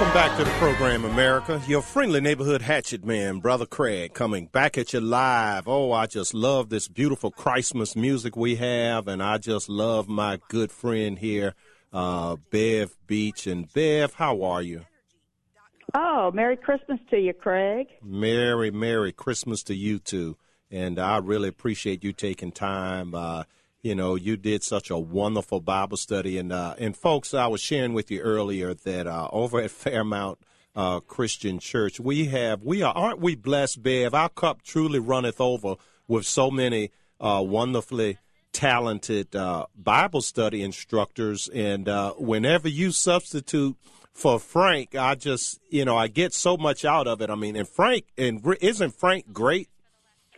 Welcome back to the program, America. Your friendly neighborhood hatchet man, Brother Craig, coming back at you live. Oh, I just love this beautiful Christmas music we have, and I just love my good friend here, uh, Bev Beach. And Bev, how are you? Oh, Merry Christmas to you, Craig. Merry, Merry Christmas to you too. And I really appreciate you taking time. Uh, you know, you did such a wonderful Bible study, and uh, and folks, I was sharing with you earlier that uh, over at Fairmount uh, Christian Church, we have we are aren't we blessed, Bev? Our cup truly runneth over with so many uh, wonderfully talented uh, Bible study instructors, and uh, whenever you substitute for Frank, I just you know I get so much out of it. I mean, and Frank and isn't Frank great?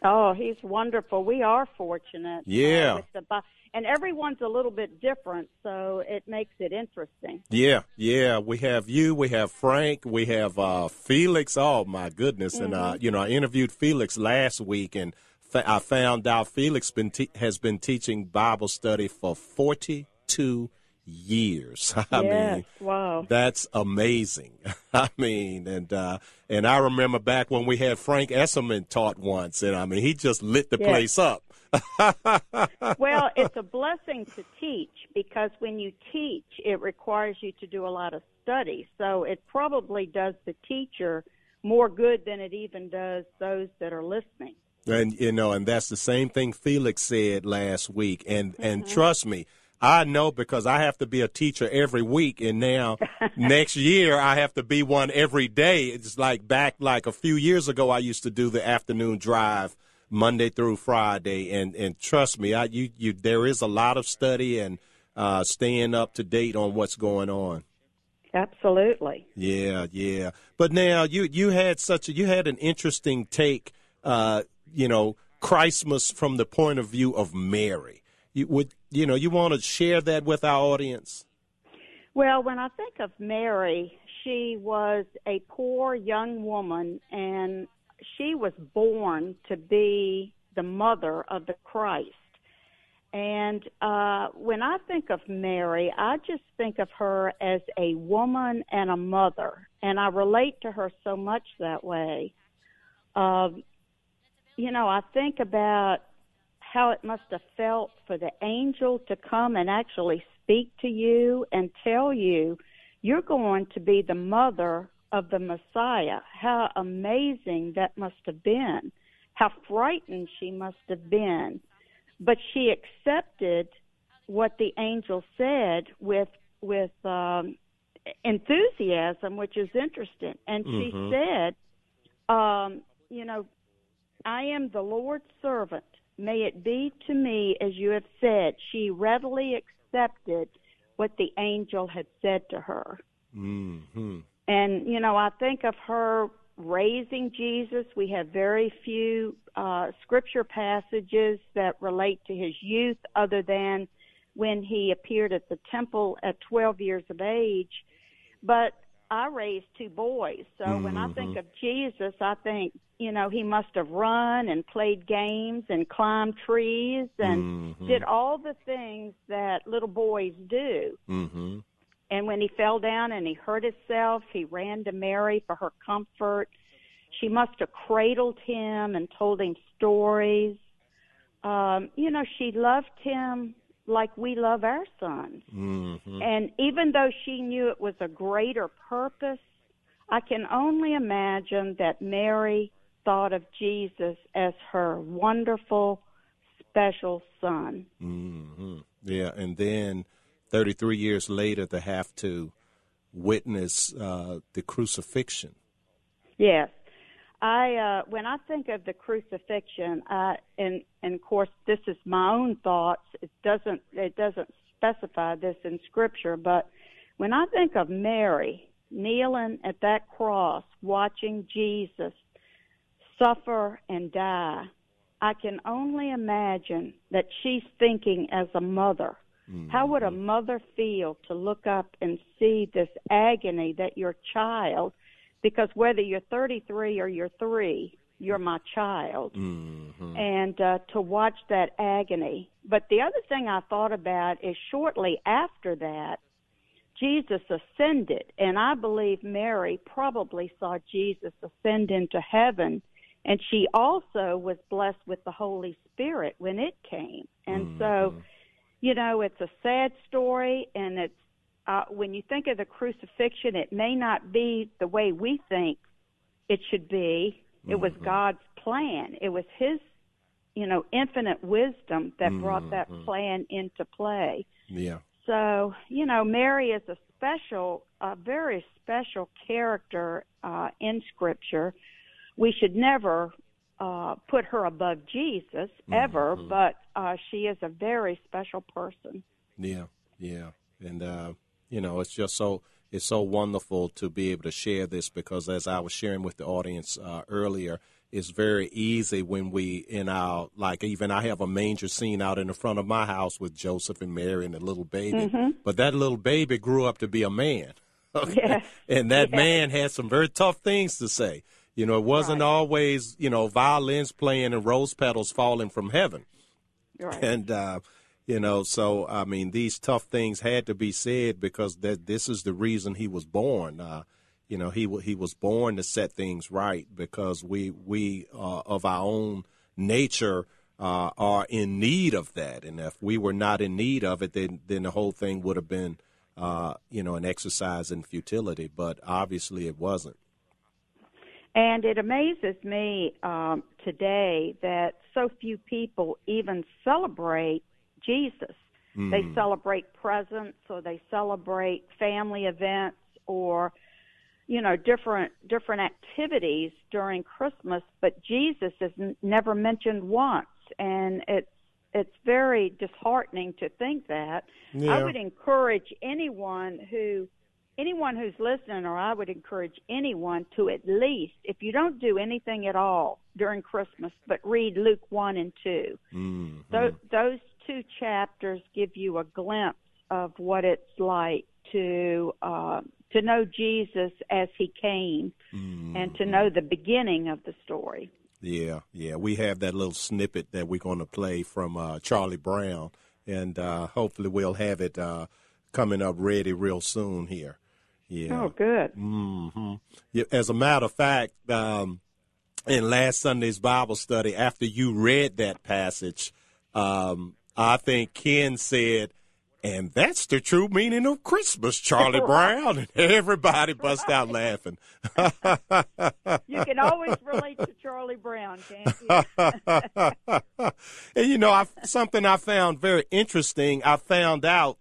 Oh, he's wonderful. We are fortunate. Yeah. Uh, the, and everyone's a little bit different, so it makes it interesting. Yeah, yeah. We have you, we have Frank, we have uh, Felix. Oh my goodness! Mm-hmm. And uh, mm-hmm. you know, I interviewed Felix last week, and fa- I found out Felix been te- has been teaching Bible study for forty two years. I yes, mean, wow, that's amazing. I mean, and uh, and I remember back when we had Frank Esserman taught once, and I mean, he just lit the yes. place up. well, it's a blessing to teach because when you teach, it requires you to do a lot of study. So it probably does the teacher more good than it even does those that are listening. And you know, and that's the same thing Felix said last week. And mm-hmm. and trust me, I know because I have to be a teacher every week, and now next year I have to be one every day. It's like back like a few years ago, I used to do the afternoon drive Monday through Friday, and and trust me, I you you there is a lot of study and uh, staying up to date on what's going on. Absolutely. Yeah, yeah. But now you you had such a you had an interesting take. Uh, you know, Christmas from the point of view of Mary you would you know you want to share that with our audience? Well, when I think of Mary, she was a poor young woman and she was born to be the mother of the Christ. And uh, when I think of Mary, I just think of her as a woman and a mother, and I relate to her so much that way. Uh, you know, I think about how it must have felt for the angel to come and actually speak to you and tell you you're going to be the mother of the Messiah. How amazing that must have been. How frightened she must have been. But she accepted what the angel said with with um, enthusiasm, which is interesting. And she mm-hmm. said, um, you know, I am the Lord's servant. May it be to me as you have said. She readily accepted what the angel had said to her. Mm-hmm. And, you know, I think of her raising Jesus. We have very few uh, scripture passages that relate to his youth other than when he appeared at the temple at 12 years of age. But I raised two boys. So mm-hmm. when I think mm-hmm. of Jesus, I think, you know, he must have run and played games and climbed trees and mm-hmm. did all the things that little boys do. Mm-hmm. And when he fell down and he hurt himself, he ran to Mary for her comfort. She must have cradled him and told him stories. Um, you know, she loved him like we love our sons. Mm-hmm. And even though she knew it was a greater purpose, I can only imagine that Mary thought of Jesus as her wonderful, special son. Mm-hmm. Yeah, and then 33 years later, to have to witness uh, the crucifixion. Yes. I uh, when I think of the crucifixion, I, and and of course this is my own thoughts. It doesn't it doesn't specify this in Scripture, but when I think of Mary kneeling at that cross, watching Jesus suffer and die, I can only imagine that she's thinking as a mother. Mm-hmm. How would a mother feel to look up and see this agony that your child because whether you're 33 or you're three, you're my child. Mm-hmm. And uh, to watch that agony. But the other thing I thought about is shortly after that, Jesus ascended, and I believe Mary probably saw Jesus ascend into heaven, and she also was blessed with the Holy Spirit when it came. And mm-hmm. so, you know, it's a sad story, and it's uh, when you think of the crucifixion, it may not be the way we think it should be. It mm-hmm. was God's plan. It was His, you know, infinite wisdom that mm-hmm. brought that mm-hmm. plan into play. Yeah. So, you know, Mary is a special, a very special character uh, in Scripture. We should never uh, put her above Jesus ever, mm-hmm. but uh, she is a very special person. Yeah, yeah, and uh, you know, it's just so it's so wonderful to be able to share this because, as I was sharing with the audience uh, earlier, it's very easy when we in our like even I have a manger scene out in the front of my house with Joseph and Mary and the little baby, mm-hmm. but that little baby grew up to be a man. Okay? Yes. And that yes. man had some very tough things to say. You know, it wasn't right. always, you know, violins playing and rose petals falling from heaven. Right. And uh you know, so I mean, these tough things had to be said because that this is the reason he was born. Uh, you know, he he was born to set things right because we we uh, of our own nature uh, are in need of that, and if we were not in need of it, then then the whole thing would have been, uh, you know, an exercise in futility. But obviously, it wasn't. And it amazes me um, today that so few people even celebrate Jesus. Mm. They celebrate presents or they celebrate family events or you know different different activities during Christmas, but Jesus is n- never mentioned once, and it's it's very disheartening to think that. Yeah. I would encourage anyone who anyone who's listening, or I would encourage anyone to at least, if you don't do anything at all during Christmas, but read Luke one and 2 mm-hmm. Those, those two chapters give you a glimpse of what it's like to uh, to know Jesus as he came mm-hmm. and to know the beginning of the story. Yeah, yeah. We have that little snippet that we're going to play from uh, Charlie Brown, and uh, hopefully we'll have it uh, coming up ready real soon here. Yeah. Oh, good. Mm-hmm. Yeah, as a matter of fact, um, in last Sunday's Bible study, after you read that passage, um, I think Ken said, and that's the true meaning of Christmas, Charlie Brown. And everybody bust out laughing. you can always relate to Charlie Brown, can't you? and you know, I, something I found very interesting. I found out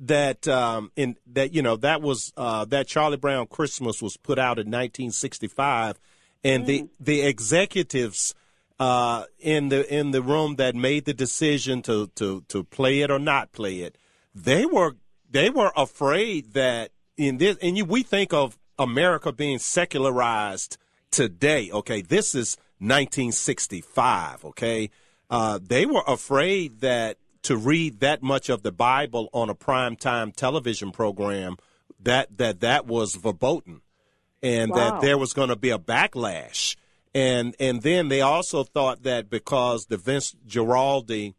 that um, in that you know that was uh, that Charlie Brown Christmas was put out in 1965, and mm. the the executives uh, in the in the room that made the decision to, to, to play it or not play it, they were they were afraid that in this and you, we think of America being secularized today. Okay, this is 1965. Okay, uh, they were afraid that to read that much of the Bible on a primetime television program that that that was verboten, and wow. that there was going to be a backlash and and then they also thought that because the Vince Guaraldi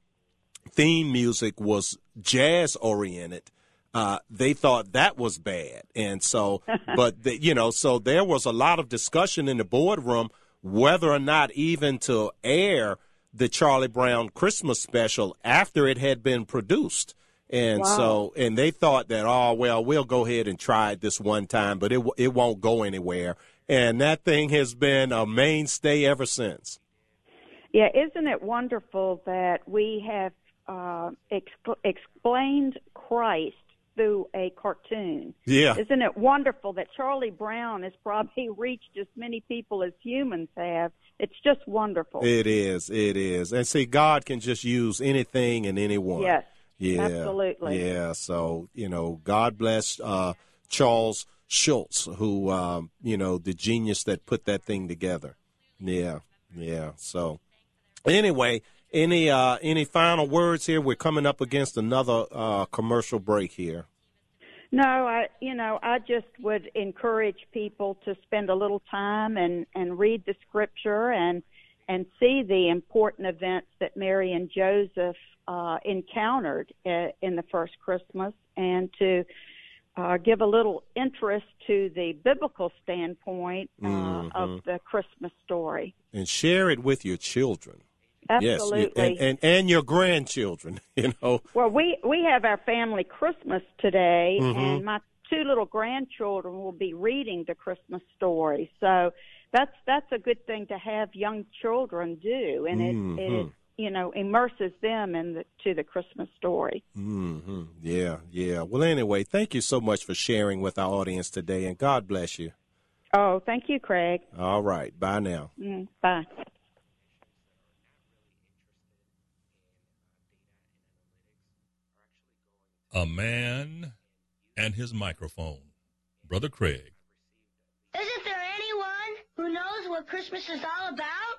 theme music was jazz oriented, uh, they thought that was bad. And so, but the, you know, so there was a lot of discussion in the boardroom whether or not even to air the Charlie Brown Christmas special after it had been produced. And wow. so, and they thought that, oh, well, we'll go ahead and try it this one time, but it, it won't go anywhere and that thing has been a mainstay ever since. Yeah, isn't it wonderful that we have uh, exp- explained Christ through a cartoon? Yeah. Isn't it wonderful that Charlie Brown has probably reached as many people as humans have? It's just wonderful. It is. It is. And see, God can just use anything and anyone. Yes. Yeah. Absolutely. Yeah. So, you know, God bless uh, Charles Schulz, who um, you know the genius that put that thing together. Yeah, yeah. So anyway, any uh, any final words here? We're coming up against another uh, commercial break here. No, I you know I just would encourage people to spend a little time and and read the scripture and and see the important events that Mary and Joseph uh, encountered uh, in the first Christmas and to uh, give a little interest to the biblical standpoint uh, Mhm. of the Christmas story. And share it with your children. Absolutely. Yes, and, and and your grandchildren. You know. Well, we we have our family Christmas today, Mhm. and my two little grandchildren will be reading the Christmas story. So that's that's a good thing to have young children do, and it, it Mhm. You know immerses them in the, to the Christmas story. hmm Yeah, yeah. Well, anyway, thank you so much for sharing with our audience today, and God bless you. Oh, thank you, Craig. All right. Bye now. Mm, bye. A man and his microphone. Brother Craig. Isn't there anyone who knows what Christmas is all about?